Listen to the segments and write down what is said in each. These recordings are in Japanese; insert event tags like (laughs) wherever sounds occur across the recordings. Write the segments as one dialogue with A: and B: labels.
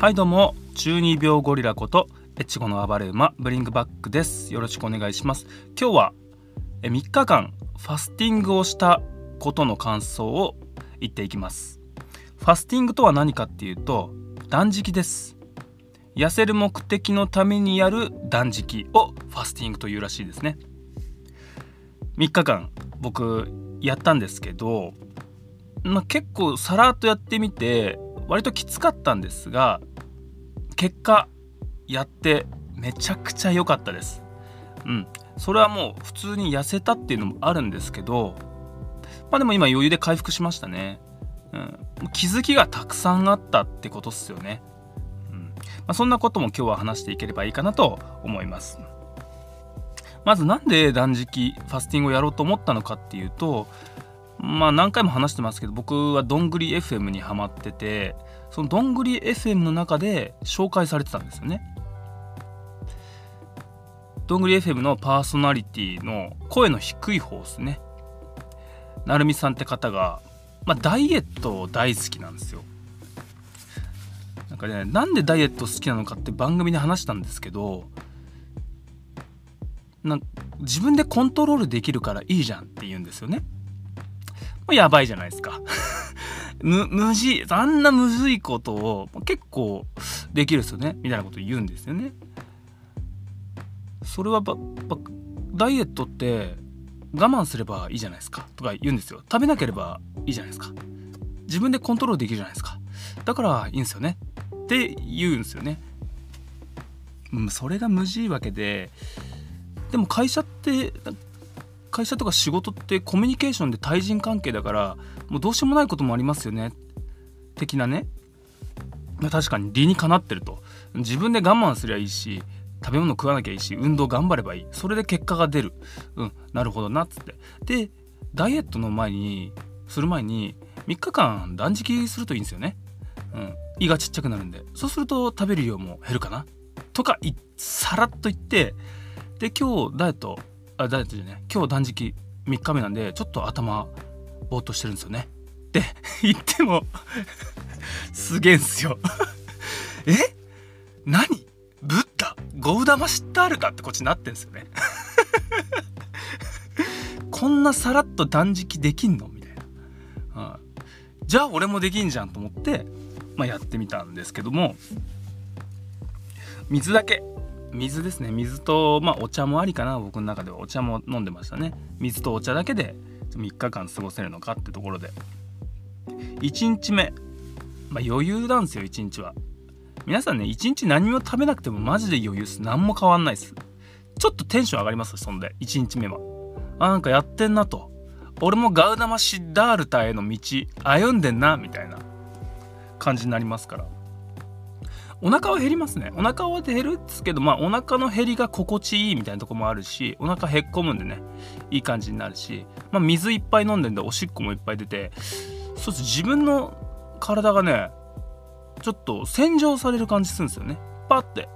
A: はいどうも中二病ゴリラこと越後の暴れ馬ブリングバックです。よろしくお願いします。今日は3日間ファスティングをしたことの感想を言っていきます。ファスティングとは何かっていうと断食です。痩せる目的のためにやる断食をファスティングというらしいですね。3日間僕やったんですけど、まあ、結構さらっとやってみて割ときつかったんですが結果やってめちゃくちゃ良かったです。うん。それはもう普通に痩せたっていうのもあるんですけどまあでも今余裕で回復しましたね、うん、気づきがたくさんあったってことっすよね、うん。まあ、そんなことも今日は話していければいいかなと思います。まずなんで断食ファスティングをやろうと思ったのかっていうとまあ何回も話してますけど僕はどんぐり FM にハマっててそのどんぐり FM の中で紹介されてたんですよね。どんぐり FM のパーソナリティの声の低い方ですね。なるみさんって方が、まあ、ダイエット大好きなんですよ。なんかねなんでダイエット好きなのかって番組で話したんですけどな自分でコントロールできるからいいじゃんって言うんですよね。やばいじゃないですか。(laughs) む、無事、あんなむずいことを結構できるですよね。みたいなこと言うんですよね。それはば、ば、ダイエットって我慢すればいいじゃないですか。とか言うんですよ。食べなければいいじゃないですか。自分でコントロールできるじゃないですか。だからいいんですよね。って言うんですよね。うん、それが無事いわけで、でも会社って会社とか仕事ってコミュニケーションで対人関係だからもうどうしようもないこともありますよね。的なね、まあ、確かに理にかなってると。自分で我慢すりゃいいし食べ物食わなきゃいいし運動頑張ればいい。それで結果が出る。うんなるほどなっつって。でダイエットの前にする前に3日間断食するといいんですよね。うん胃がちっちゃくなるんで。そうすると食べる量も減るかな。とかさらっと言ってで今日ダイエットあダイエットじゃね今日断食3日目なんでちょっと頭ぼーっとしてるんですよね。って言っても (laughs) すげえんすよ。(laughs) え？何？ブッダ？ゴウダマ知ってあるか？ってこっちなってんすよね。(laughs) こんなさらっと断食できんの？みたいな、うん、じゃあ俺もできんじゃんと思って、まあ、やってみたんですけども水だけ水ですね。水とまあお茶もありかな。僕の中ではお茶も飲んでましたね。水とお茶だけで3日間過ごせるのかってところで。1日目、まあ、余裕なんですよ1日は。皆さんね1日何も食べなくてもマジで余裕っす。何も変わんないっす。ちょっとテンション上がりますそんで。1日目は。あなんかやってんなと。俺もガウダマシッダールタへの道歩んでんなみたいな感じになりますから。お腹は減りますね。お腹は減るっすけどまあお腹の減りが心地いいみたいなとこもあるしお腹へっこむんでねいい感じになるし、まあ、水いっぱい飲んでんでおしっこもいっぱい出てそうす。自分の体がねちょっと洗浄される感じするんですよね。パッて。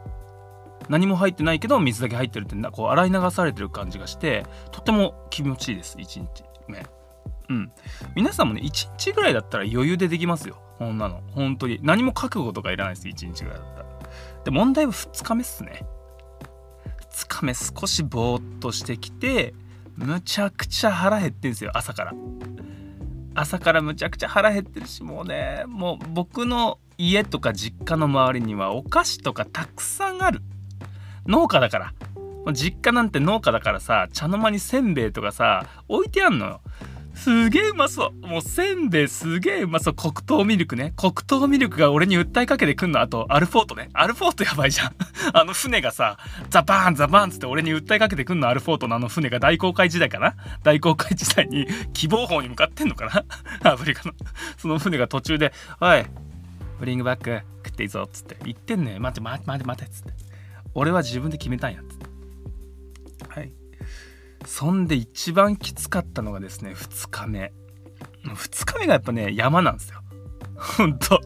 A: 何も入ってないけど水だけ入ってるってこう洗い流されてる感じがしてとっても気持ちいいです1日目。うん。皆さんもね1日ぐらいだったら余裕でできますよ。こんなの。本当に。何も覚悟とかいらないです1日ぐらいだったら。で問題は2日目っすね。2日目少しぼーっとしてきてむちゃくちゃ腹減ってんすよ朝から。朝からむちゃくちゃ腹減ってるしもうねもう僕の家とか実家の周りにはお菓子とかたくさんある。農家だから。実家なんて農家だからさ茶の間にせんべいとかさ置いてあんのよ。すげえうまそう。もうせんべいすげえうまそう。黒糖ミルクね。黒糖ミルクが俺に訴えかけてくんの。あと、アルフォートね。アルフォートやばいじゃん。(laughs) あの船がさ、ザバーンザバーンつって俺に訴えかけてくんの。アルフォートのあの船が大航海時代かな？大航海時代に希望峰に向かってんのかな？(laughs) アフリカの。その船が途中で、おい、ブリングバック食っていいぞ。つって。言ってんね待って待って待って待って。つって。俺は自分で決めたんや。つって。そんで一番きつかったのがですね2日目。2日目がやっぱね山なんですよ。(laughs) ほんと。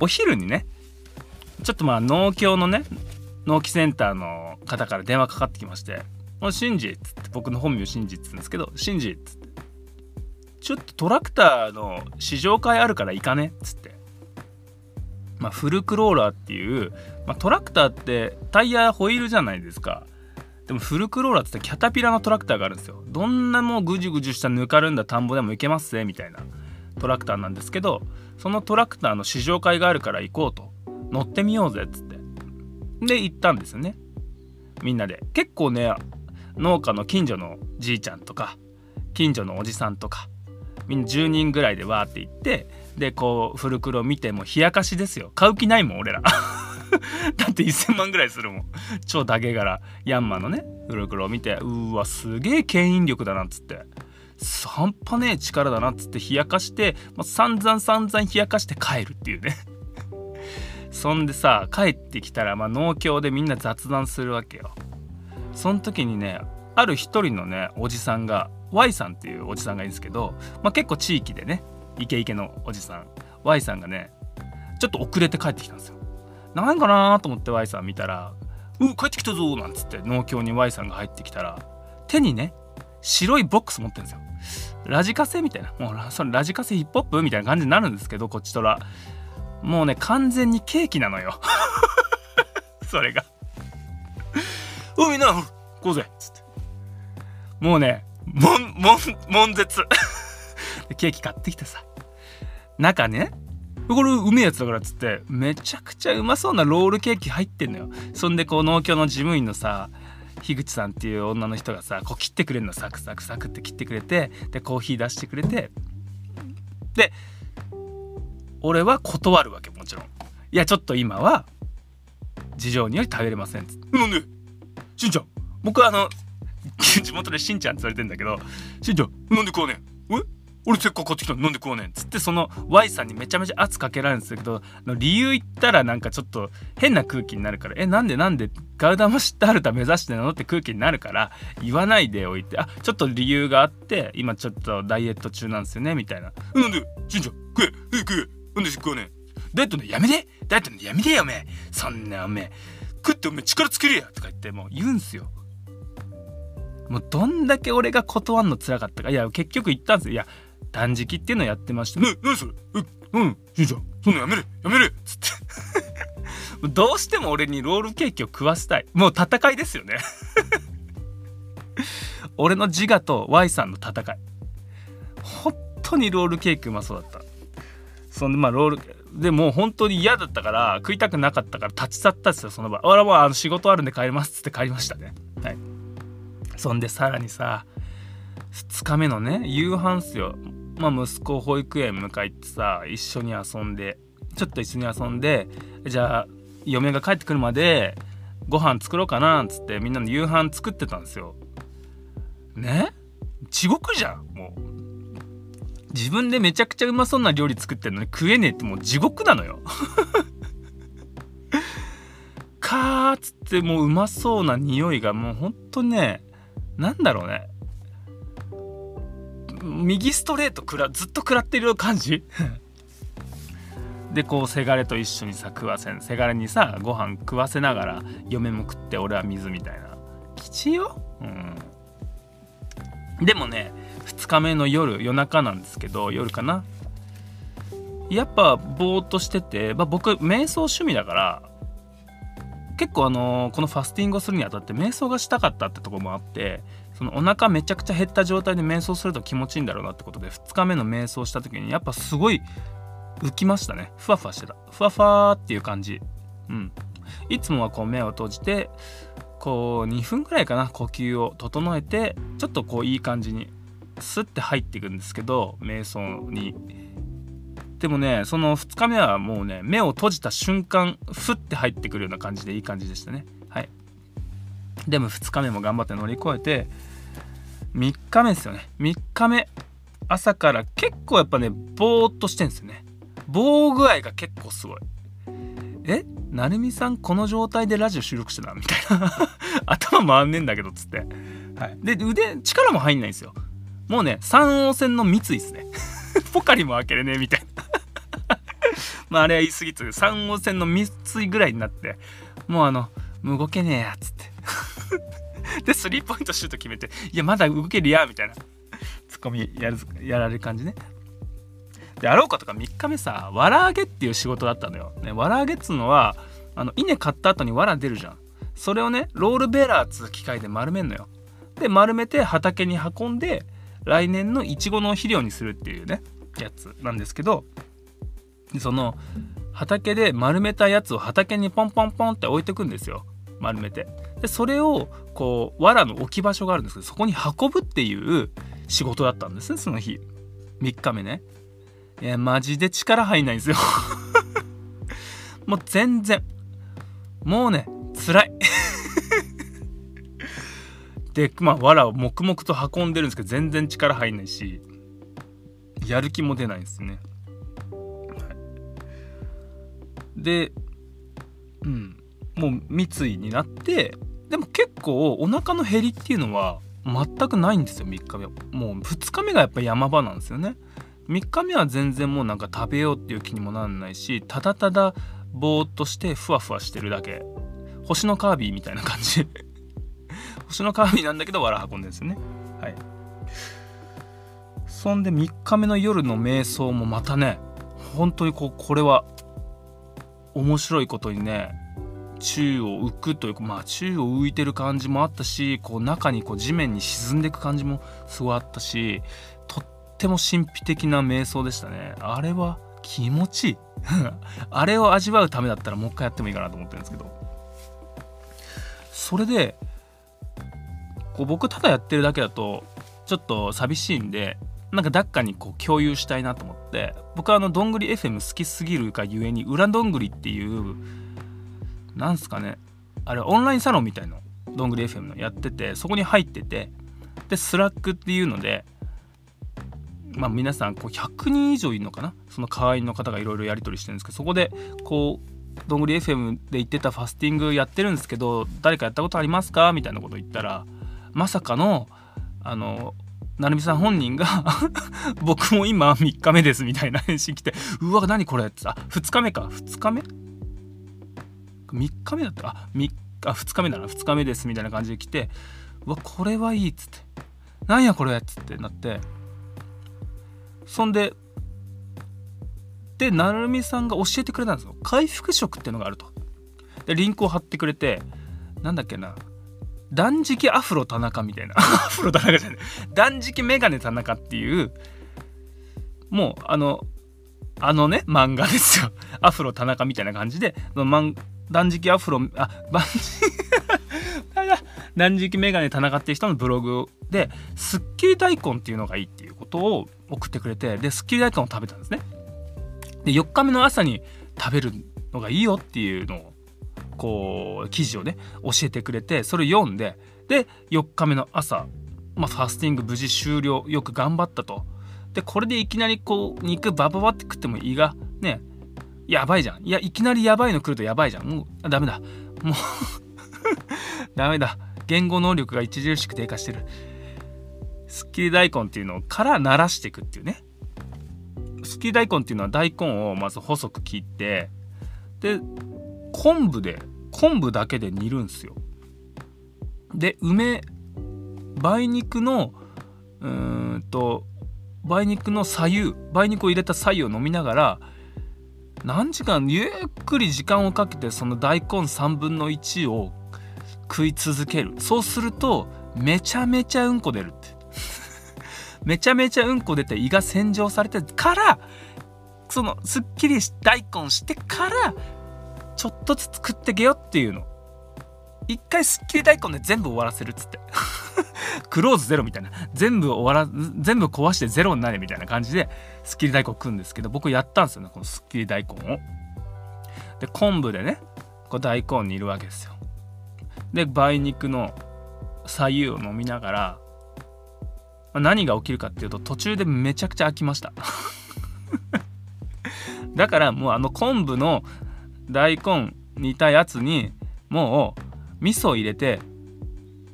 A: お昼にねちょっとまあ農協のね農機センターの方から電話かかってきまして「おシンジ」っつって僕の本名シンジっつうんですけど「シンジ」つって「ちょっとトラクターの試乗会あるから行かね」っつって。まあ、フルクローラーっていう、まあ、トラクターってタイヤホイールじゃないですか。でもフルクローラーってキャタピラのトラクターがあるんですよ。どんなもうぐじゅぐじゅしたぬかるんだ田んぼでも行けますぜみたいなトラクターなんですけどそのトラクターの試乗会があるから行こうと。乗ってみようぜっつって。で行ったんですよね。みんなで。結構ね農家の近所のじいちゃんとか近所のおじさんとかみんな10人ぐらいでわーって行ってでこうフルクロ見ても冷やかしですよ。買う気ないもん俺ら。(laughs) だって1000万ぐらいするもん。超ダゲ柄。ヤンマのね。フルクロ見て。うわすげえ牽引力だなっつって。半端ねえ力だなっつって冷やかして、まあ、散々散々冷やかして帰るっていうね。(laughs) そんでさ帰ってきたら、まあ、農協でみんな雑談するわけよ。その時にねある一人のねおじさんが Y さんっていうおじさんがいるんですけど、まあ、結構地域でねイケイケのおじさん。Y さんがねちょっと遅れて帰ってきたんですよ。なんかなと思って Y さん見たら「う帰ってきたぞ」なんつって農協に Y さんが入ってきたら手にね白いボックス持ってるんですよ。ラジカセみたいな。もうそれラジカセヒップホップ？みたいな感じになるんですけどこっちとら。もうね完全にケーキなのよ。(laughs) それが「おみんな行こうぜ」っつって。もうねもんもん悶絶。(laughs) ケーキ買ってきてさ。中ねこれうめえやつだからっつってめちゃくちゃうまそうなロールケーキ入ってんのよ。そんでこう農協の事務員のさ樋口さんっていう女の人がさこう切ってくれるの。サクサクサクって切ってくれてでコーヒー出してくれて。で俺は断るわけもちろん。いやちょっと今は事情により食べれませんっつって。なんで？しんちゃん。僕はあの (laughs) 地元でしんちゃんって言われてんだけどしんちゃんなんで食わねえ？え俺せっかく買ってきたのなんで食わねん？つってその Y さんにめちゃめちゃ圧かけられるんですけど理由言ったらなんかちょっと変な空気になるからえなんでなんでガウダマシッタルタ目指してんの？って空気になるから言わないでおいてあちょっと理由があって今ちょっとダイエット中なんですよね？みたいななんでしんちゃん食え食えなんで食わねんダイエットねやめてダイエットねやめてよおめえそんなおめえ食っておめえ力つけるや！とか言ってもう言うんすよ。もうどんだけ俺が断んの辛かったか。いや結局言ったんですよ。いや断食っていうのやってましたね何それ？ううんしんちゃんそんなやめれやめれっつって。(laughs) どうしても俺にロールケーキを食わせたい。もう戦いですよね。(laughs) 俺の自我と Y さんの戦い。本当にロールケーキうまそうだった。そんでまあロールでもう本当に嫌だったから食いたくなかったから立ち去ったんですよその場。俺はもうあの仕事あるんで帰りますっつって帰りましたね。はい。そんでさらにさ2日目のね夕飯っすよ。まあ息子保育園迎えてさ一緒に遊んでちょっと一緒に遊んでじゃあ嫁が帰ってくるまでご飯作ろうかなっつってみんなの夕飯作ってたんですよ。ね？地獄じゃんもう。自分でめちゃくちゃうまそうな料理作ってんのに食えねえってもう地獄なのよ。(laughs) かーっつってもううまそうな匂いがもうほんとねなんだろうね。右ストレートくらずっと食らってる感じ？でこうせがれと一緒にさ食わせんせがれにさご飯食わせながら嫁も食って俺は水みたいな。きちようん。でもね2日目の夜夜中なんですけど夜かな。やっぱぼーっとしてて、まあ、僕瞑想趣味だから結構あのー、このファスティングをするにあたって瞑想がしたかったってとこもあってそのお腹めちゃくちゃ減った状態で瞑想すると気持ちいいんだろうなってことで2日目の瞑想した時にやっぱすごい浮きましたね。ふわふわしてた。ふわふわっていう感じ。うん。いつもはこう目を閉じてこう2分ぐらいかな呼吸を整えてちょっとこういい感じにスッて入っていくんですけど瞑想に。でもねその2日目はもうね目を閉じた瞬間ふって入ってくるような感じでいい感じでしたね。はい。でも2日目も頑張って乗り越えて3日目ですよね。3日目朝から結構やっぱねぼーっとしてんですよね。棒具合が結構すごい。えなるみさんこの状態でラジオ収録してたみたいな。(laughs) 頭回んねえんだけどっつって、はい、で腕力も入んないんですよ。もうね三王線の三井ですね。(laughs) ポカリも開けれねえみたいな。(laughs) まああれは言い過ぎつ三王線の三井ぐらいになって。もうあのもう動けねえやっつって。(laughs) でスリーポイントシュート決めていやまだ動けるやみたいな。ツッコミやるやられる感じね。であろうかとか3日目さわら揚げっていう仕事だったのよ、ね、わら揚げっつうのはあの稲買った後にわら出るじゃん。それをねロールベラーっつう機械で丸めんのよ。で丸めて畑に運んで来年のいちごの肥料にするっていうねやつなんですけどその畑で丸めたやつを畑にポンポンポンって置いてくんですよ。丸めて。でそれをこう藁の置き場所があるんですけどそこに運ぶっていう仕事だったんですねその日。3日目ね。いやマジで力入んないんですよ。(laughs) もう全然。もうね辛い。(laughs) でまあ藁を黙々と運んでるんですけど全然力入んないしやる気も出ないんですね、でうんもう密意になってでも結構お腹の減りっていうのは全くないんですよ3日目もう2日目がやっぱ山場なんですよね。3日目は全然もうなんか食べようっていう気にもなんないしただただぼーっとしてふわふわしてるだけ。星のカービィみたいな感じ。(laughs) 星のカービィなんだけど藁運んでるんですよね。はい。そんで3日目の夜の瞑想もまたね本当にこうこれは面白いことにね宙を浮くというかまあ宙を浮いてる感じもあったしこう中にこう地面に沈んでいく感じもすごいあったしとっても神秘的な瞑想でしたね。あれは気持ちいい。(laughs) あれを味わうためだったらもう一回やってもいいかなと思ってるんですけど。それでこう僕ただやってるだけだとちょっと寂しいんでなんか誰かにこう共有したいなと思って僕はあのどんぐり FM 好きすぎるがゆえに裏どんぐりっていうなんすかねあれオンラインサロンみたいのどんぐり FM のやっててそこに入っててで Slack っていうのでまあ皆さんこう100人以上いるのかなその会員の方がいろいろやり取りしてるんですけどそこでこうどんぐり FM で言ってたファスティングやってるんですけど誰かやったことありますか？みたいなこと言ったらまさかのあの成美さん本人が (laughs) 僕も今3日目ですみたいな返信来てうわ何これってあ2日目か。2日目？3日目だった？あ3あ2日目だな。2日目ですみたいな感じで来てうわこれはいいっつって。なんやこれっつってなって。そんでで成美さんが教えてくれたんですよ。回復食ってのがあると。でリンクを貼ってくれてなんだっけな。断食アフロ田中みたいな。(laughs) アフロ田中じゃない。断食メガネ田中っていうもうあのあのね漫画ですよ。アフロ田中みたいな感じで断食アフロあ断 (laughs) 断食メガネ田中っていう人のブログでスッキリ大根っていうのがいいっていうことを送ってくれてでスッキリ大根を食べたんですね。で4日目の朝に食べるのがいいよっていうのをこう記事をね教えてくれてそれ読んでで4日目の朝、まあ、ファスティング無事終了よく頑張ったと。でこれでいきなりこう肉バババって食っても胃がねやばいじゃん。いやいきなりやばいの来るとやばいじゃん。もうダメだ。もう (laughs) ダメだ。言語能力が著しく低下してる。スッキリ大根っていうのから鳴らしていくっていうね。スッキリ大根っていうのは大根をまず細く切ってで昆布で昆布だけで煮るんすよ。で梅梅肉のうーんと梅肉の左右梅肉を入れた左右を飲みながら何時間ゆっくり時間をかけてその大根3分の1を食い続ける。そうするとめちゃめちゃうんこ出るって。(laughs) めちゃめちゃうんこ出て胃が洗浄されてからそのすっきり大根してからちょっとずつ食ってけよっていうの。一回すっきり大根で全部終わらせるっつって。(laughs) クローズゼロみたいな。全部終わら全部壊してゼロになれみたいな感じですっきり大根食うんですけど僕やったんですよねこのすっきり大根を。で昆布でねこう大根煮るわけですよ。で梅肉の左右を飲みながら何が起きるかっていうと途中でめちゃくちゃ飽きました。(laughs) だからもうあの昆布の大根煮たやつにもう味噌入れて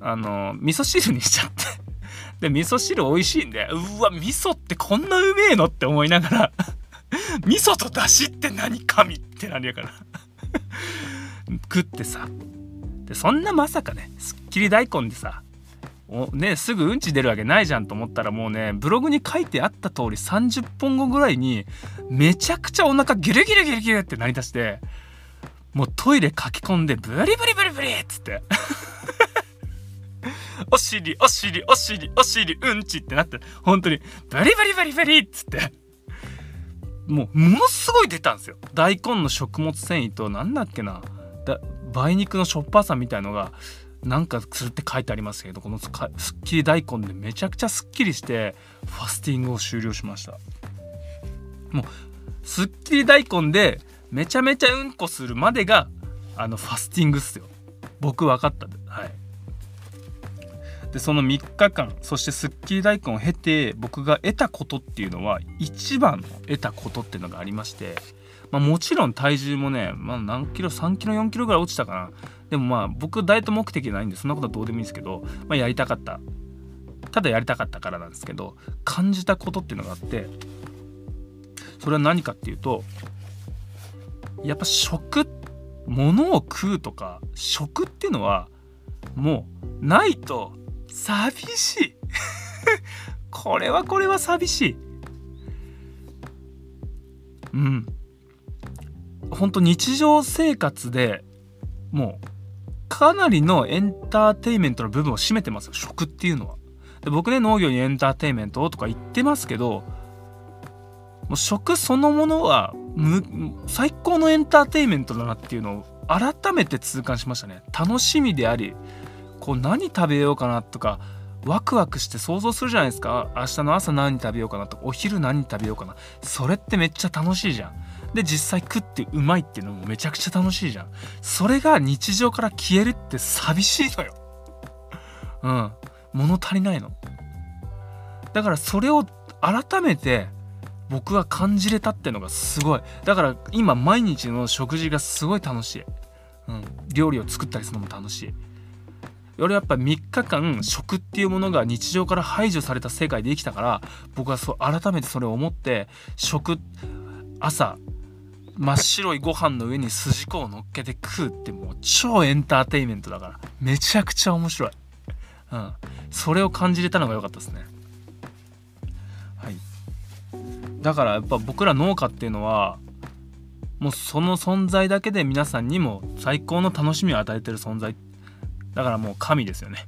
A: あの味噌汁にしちゃって。(laughs) で味噌汁美味しいんでうわ味噌ってこんなうめえのって思いながら (laughs) 味噌とだしって何神ってなるやから。(laughs) 食ってさ。でそんなまさかねすっきり大根でさおねすぐうんち出るわけないじゃんと思ったらもうねブログに書いてあった通り30分後ぐらいにめちゃくちゃお腹ギュルギュルギュルギュルってなりだしてもうトイレ書き込んでブリブリブリブリっつって。(laughs) お尻お尻お尻お尻うんちってなって本当にブリブリブリブリっつって。もうものすごい出たんですよ。大根の食物繊維と何だっけな。梅肉のしょっぱさみたいのがなんかするって書いてありますけどこのすっきり大根でめちゃくちゃすっきりしてファスティングを終了しました。もうすっきり大根でめちゃめちゃうんこするまでがあのファスティングっすよ。僕分かったで。はい。でその3日間そしてすっきり大根を経て僕が得たことっていうのは一番得たことっていうのがありましてまあ、もちろん体重もね、まあ、何キロ3キロ4キロぐらい落ちたかな。でもまあ僕ダイエット目的ないんでそんなことはどうでもいいんですけど、まあ、やりたかった。ただやりたかったからなんですけど感じたことっていうのがあってそれは何かっていうとやっぱ食物を食うとか食っていうのはもうないと寂しい。(laughs) これはこれは寂しい。うん。本当日常生活でもうかなりのエンターテインメントの部分を占めてますよ食っていうのは。で僕ね農業にエンターテインメントとか言ってますけどもう食そのものは最高のエンターテインメントだなっていうのを改めて痛感しましたね。楽しみでありこう何食べようかなとかワクワクして想像するじゃないですか。明日の朝何食べようかなとかお昼何食べようかな。それってめっちゃ楽しいじゃん。で実際食ってうまいっていうのもめちゃくちゃ楽しいじゃん。それが日常から消えるって寂しいのよ。うん。物足りないの。だからそれを改めて僕は感じれたってのがすごい。だから今毎日の食事がすごい楽しい、うん、料理を作ったりするのも楽しい。俺やっぱ3日間食っていうものが日常から排除された世界で生きたから僕はそう改めてそれを思って食朝真っ白いご飯の上に筋子を乗っけて食うってもう超エンターテインメントだから。めちゃくちゃ面白い、うん、それを感じれたのが良かったですね。だからやっぱ僕ら農家っていうのはもうその存在だけで皆さんにも最高の楽しみを与えてる存在。だからもう神ですよね。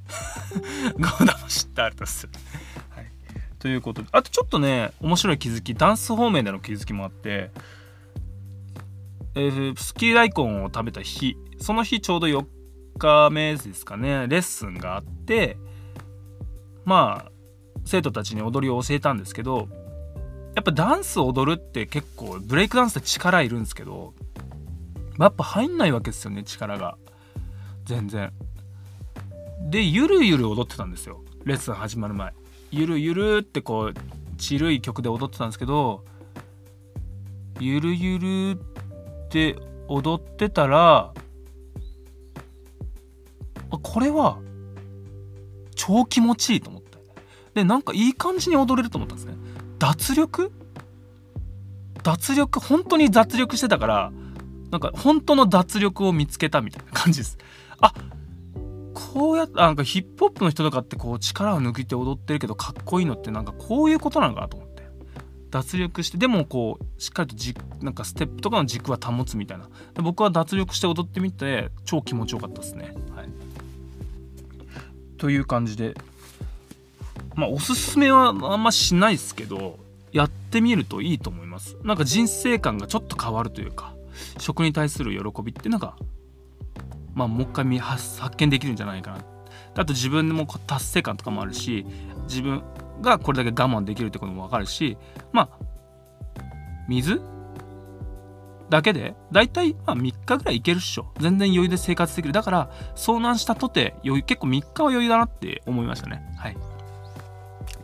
A: (laughs) ゴーダも知ってあるとする、はい、ということで。あとちょっとね面白い気づきダンス方面での気づきもあってえー、スキー大根を食べた日。その日ちょうど4日目ですかね。レッスンがあってまあ生徒たちに踊りを教えたんですけどやっぱダンス踊るって結構ブレイクダンスって力いるんですけどやっぱ入んないわけですよね力が。全然。でゆるゆる踊ってたんですよ。レッスン始まる前。ゆるゆるってこうちるい曲で踊ってたんですけどゆるゆるって踊ってたらこれは超気持ちいいと思って。でなんかいい感じに踊れると思ったんですね。脱力？脱力？本当に脱力してたからなんか本当の脱力を見つけたみたいな感じです。あこうやってなんかヒップホップの人とかってこう力を抜いて踊ってるけどかっこいいのってなんかこういうことなのかなと思って。脱力してでもこうしっかりとじなんかステップとかの軸は保つみたいな。僕は脱力して踊ってみて超気持ちよかったですね。はい、という感じでまあおすすめはあんましないですけどやってみるといいと思います。なんか人生観がちょっと変わるというか食に対する喜びってなんかまあもう一回見発見できるんじゃないかな。あと自分でも達成感とかもあるし自分がこれだけ我慢できるってことも分かるしまあ水？だけで？だいたいまあ3日ぐらいいけるっしょ。全然余裕で生活できる。だから遭難したとて余裕結構3日は余裕だなって思いましたね。はい。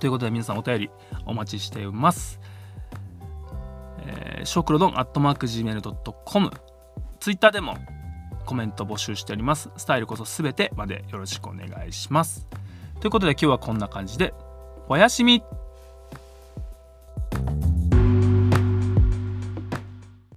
A: ということで皆さんお便りお待ちしています。えー、ショクロドンアットマーク Gmail.com ツイッターでもコメント募集しております。スタイルこそ全てまでよろしくお願いします。ということで今日はこんな感じで。おやすみ。